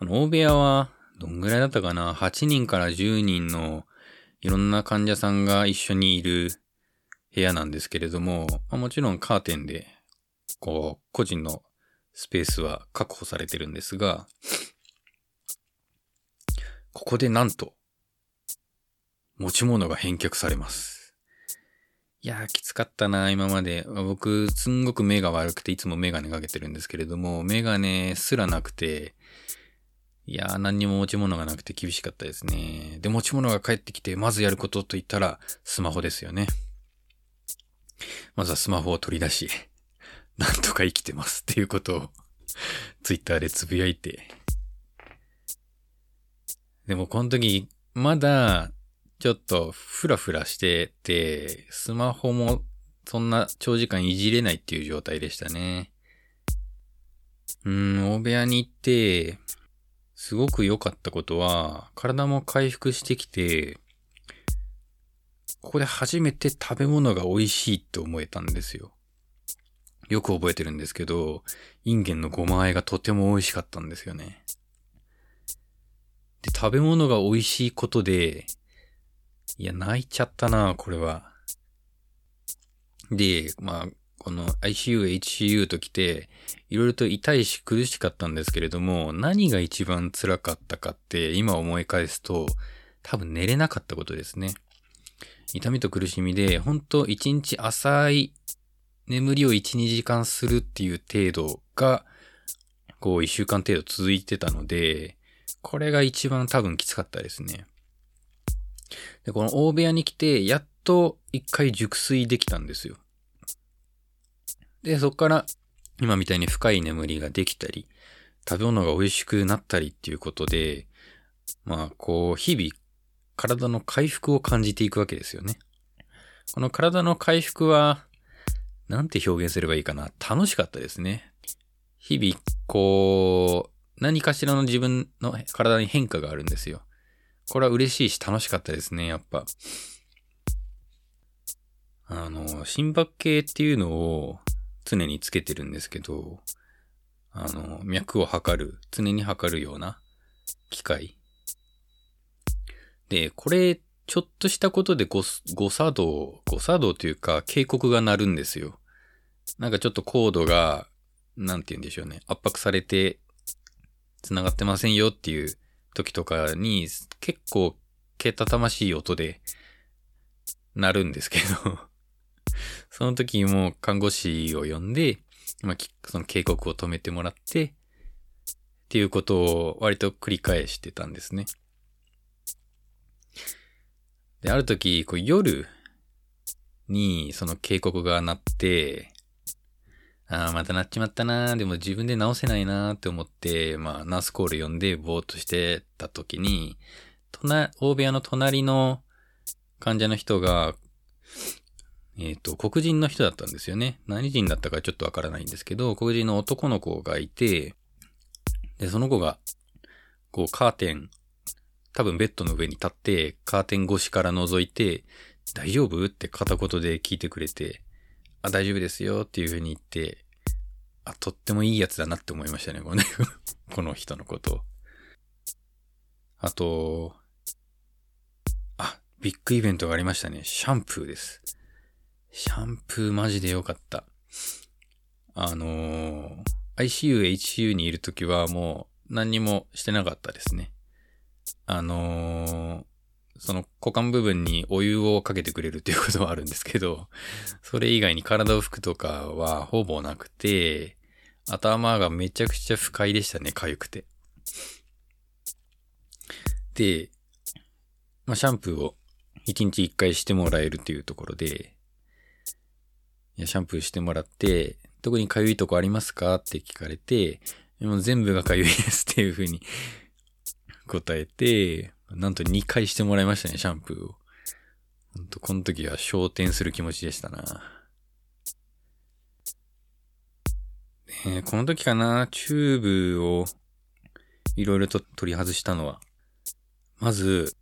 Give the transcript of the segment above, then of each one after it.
この大部屋は、どんぐらいだったかな ?8 人から10人のいろんな患者さんが一緒にいる部屋なんですけれども、まあ、もちろんカーテンで、こう、個人のスペースは確保されてるんですが、ここでなんと、持ち物が返却されます。いやー、きつかったな、今まで。僕、すんごく目が悪くて、いつもメガネかけてるんですけれども、メガネすらなくて、いやー、何にも持ち物がなくて厳しかったですね。で、持ち物が帰ってきて、まずやることと言ったら、スマホですよね。まずはスマホを取り出し、なんとか生きてますっていうことを、ツイッターでつぶやいて。でも、この時、まだ、ちょっと、ふらふらしてて、スマホも、そんな長時間いじれないっていう状態でしたね。うん、大部屋に行って、すごく良かったことは、体も回復してきて、ここで初めて食べ物が美味しいって思えたんですよ。よく覚えてるんですけど、インゲンのごま和えがとても美味しかったんですよね。で、食べ物が美味しいことで、いや、泣いちゃったな、これは。で、まあ、この ICU、HCU と来て、いろいろと痛いし苦しかったんですけれども、何が一番辛かったかって今思い返すと、多分寝れなかったことですね。痛みと苦しみで、本当一日浅い眠りを1、2時間するっていう程度が、こう1週間程度続いてたので、これが一番多分きつかったですね。で、この大部屋に来て、やっと一回熟睡できたんですよ。で、そっから、今みたいに深い眠りができたり、食べ物が美味しくなったりっていうことで、まあ、こう、日々、体の回復を感じていくわけですよね。この体の回復は、なんて表現すればいいかな。楽しかったですね。日々、こう、何かしらの自分の体に変化があるんですよ。これは嬉しいし楽しかったですね、やっぱ。あの、心拍計っていうのを常につけてるんですけど、あの、脈を測る、常に測るような機械。で、これ、ちょっとしたことで誤作動、誤作動というか警告が鳴るんですよ。なんかちょっとコードが、なんて言うんでしょうね。圧迫されて、繋がってませんよっていう時とかに、結構、けたたましい音で、なるんですけどその時も看護師を呼んで、まあ、その警告を止めてもらって、っていうことを割と繰り返してたんですね。で、ある時、こう夜にその警告が鳴って、ああ、またなっちまったなでも自分で直せないなって思って、まあ、ナースコール呼んでぼーっとしてた時に、隣、大部屋の隣の患者の人が、えっ、ー、と、黒人の人だったんですよね。何人だったかちょっとわからないんですけど、黒人の男の子がいて、で、その子が、こう、カーテン、多分ベッドの上に立って、カーテン越しから覗いて、大丈夫？って片言で聞いてくれて、あ、大丈夫ですよっていう風に言って、あ、とってもいいやつだなって思いましたね、このね この人のこと。あと、あ、ビッグイベントがありましたね。シャンプーです。シャンプーマジで良かった。あのー、ICU、HCU にいるときはもう何にもしてなかったですね。あのー、その股間部分にお湯をかけてくれるっていうことはあるんですけど、それ以外に体を拭くとかはほぼなくて、頭がめちゃくちゃ不快でしたね、痒くて。で、まあ、シャンプーを1日1回してもらえるっていうところで、シャンプーしてもらって、特に痒いとこありますか？って聞かれて、もう全部が痒いですっていうふうに 答えて、なんと2回してもらいましたね、シャンプーを。ほんと、この時は昇天する気持ちでしたな。えー、この時かな、チューブをいろいろと取り外したのは、まず、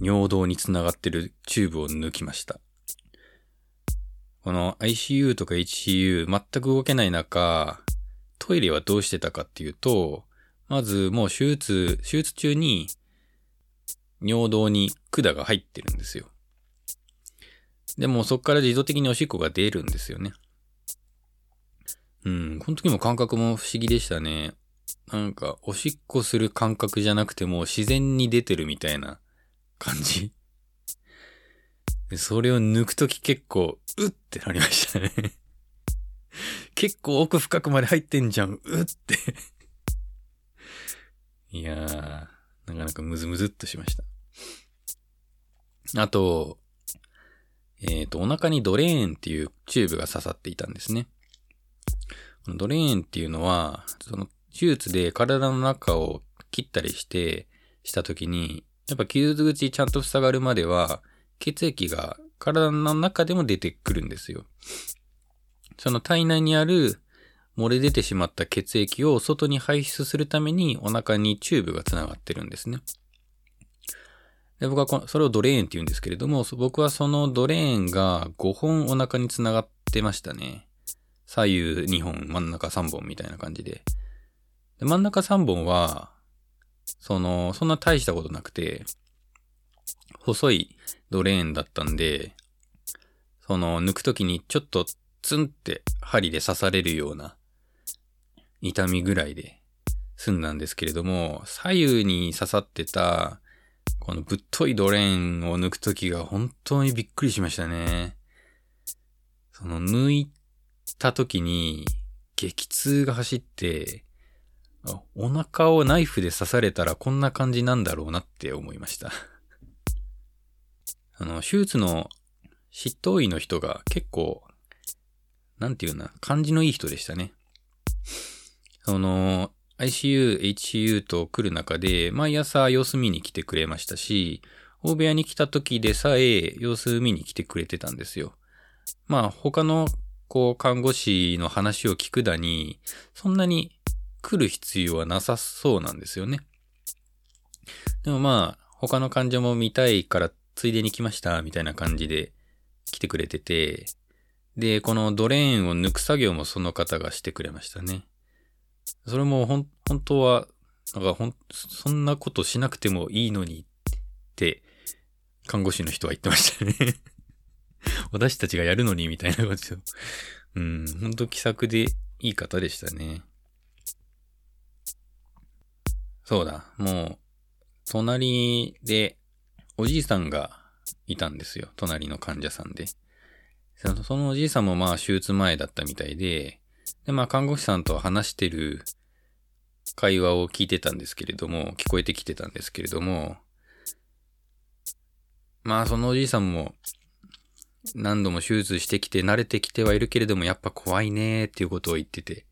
尿道につながってるチューブを抜きました。この ICU とか HCU 全く動けない中、トイレはどうしてたかっていうと、まずもう手術、手術中に尿道に管が入ってるんですよ。でもそこから自動的におしっこが出るんですよね。うん、この時も感覚も不思議でしたね。なんか、おしっこする感覚じゃなくても自然に出てるみたいな感じ。でそれを抜くとき結構、うってなりましたね 結構奥深くまで入ってんじゃん、うって いやー、なかなかムズムズっとしました。あと、えっ、ー、と、お腹にドレーンっていうチューブが刺さっていたんですね。このドレーンっていうのは、その手術で体の中を切ったりして、した時に、やっぱ傷口ちゃんと塞がるまでは、血液が体の中でも出てくるんですよ。その体内にある漏れ出てしまった血液を外に排出するためにお腹にチューブが繋がってるんですね。で僕はこのそれをドレーンって言うんですけれども、僕はそのドレーンが5本お腹に繋がってましたね。左右2本、真ん中3本みたいな感じで。で真ん中3本は、その、そんな大したことなくて、細いドレーンだったんで、その、抜くときにちょっとツンって針で刺されるような痛みぐらいで済んだんですけれども、左右に刺さってた、このぶっといドレーンを抜くときが本当にびっくりしましたね。その抜いた時に、激痛が走って、お腹をナイフで刺されたらこんな感じなんだろうなって思いましたあの、手術の執刀医の人が結構、なんていうな、感じのいい人でしたね。その、ICU、HCU と来る中で、毎朝様子見に来てくれましたし、大部屋に来た時でさえ様子見に来てくれてたんですよ。まあ、他のこう、看護師の話を聞くだに、そんなに来る必要はなさそうなんですよね。でもまあ、他の患者も見たいからっついでに来ました、みたいな感じで来てくれてて、で、このドレーンを抜く作業もその方がしてくれましたね。それもほん、本当は、なんかほん、そんなことしなくてもいいのにって、看護師の人は言ってましたね 私たちがやるのにみたいなことで。うん、ほんと気さくでいい方でしたね。そうだ、もう、隣でおじいさんがいたんですよ。隣の患者さんで。そのおじいさんもまあ手術前だったみたいで、でまあ看護師さんと話してる会話を聞いてたんですけれども、聞こえてきてたんですけれども、まあそのおじいさんも何度も手術してきて慣れてきてはいるけれども、やっぱ怖いねーっていうことを言ってて。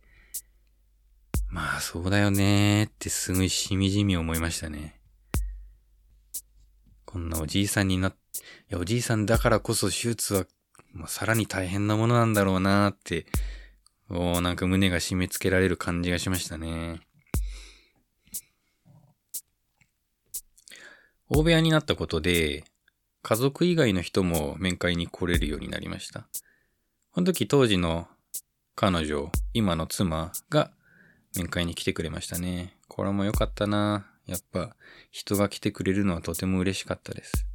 まあそうだよねーってすごいしみじみ思いましたね。こんなおじいさんになっ、いやおじいさんだからこそ手術は、もうさらに大変なものなんだろうなーって、おーなんか胸が締め付けられる感じがしましたね。大部屋になったことで、家族以外の人も面会に来れるようになりました。この時当時の彼女、今の妻が面会に来てくれましたね。これも良かったな。やっぱ人が来てくれるのはとても嬉しかったです。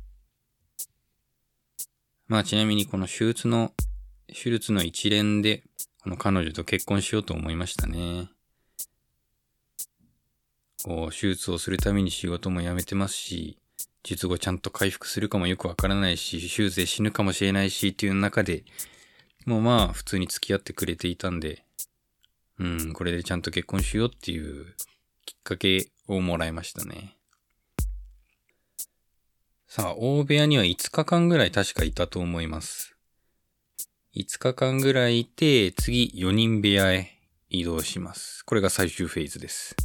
まあちなみにこの手術の、手術の一連でこの彼女と結婚しようと思いましたね。こう、手術をするために仕事も辞めてますし、術後ちゃんと回復するかもよくわからないし、手術で死ぬかもしれないしっていう中で、もうまあ普通に付き合ってくれていたんで、うん、これでちゃんと結婚しようっていうきっかけをもらいましたね。さあ、大部屋には5日間ぐらい確かいたと思います。5日間ぐらいいて、次4人部屋へ移動します。これが最終フェーズです。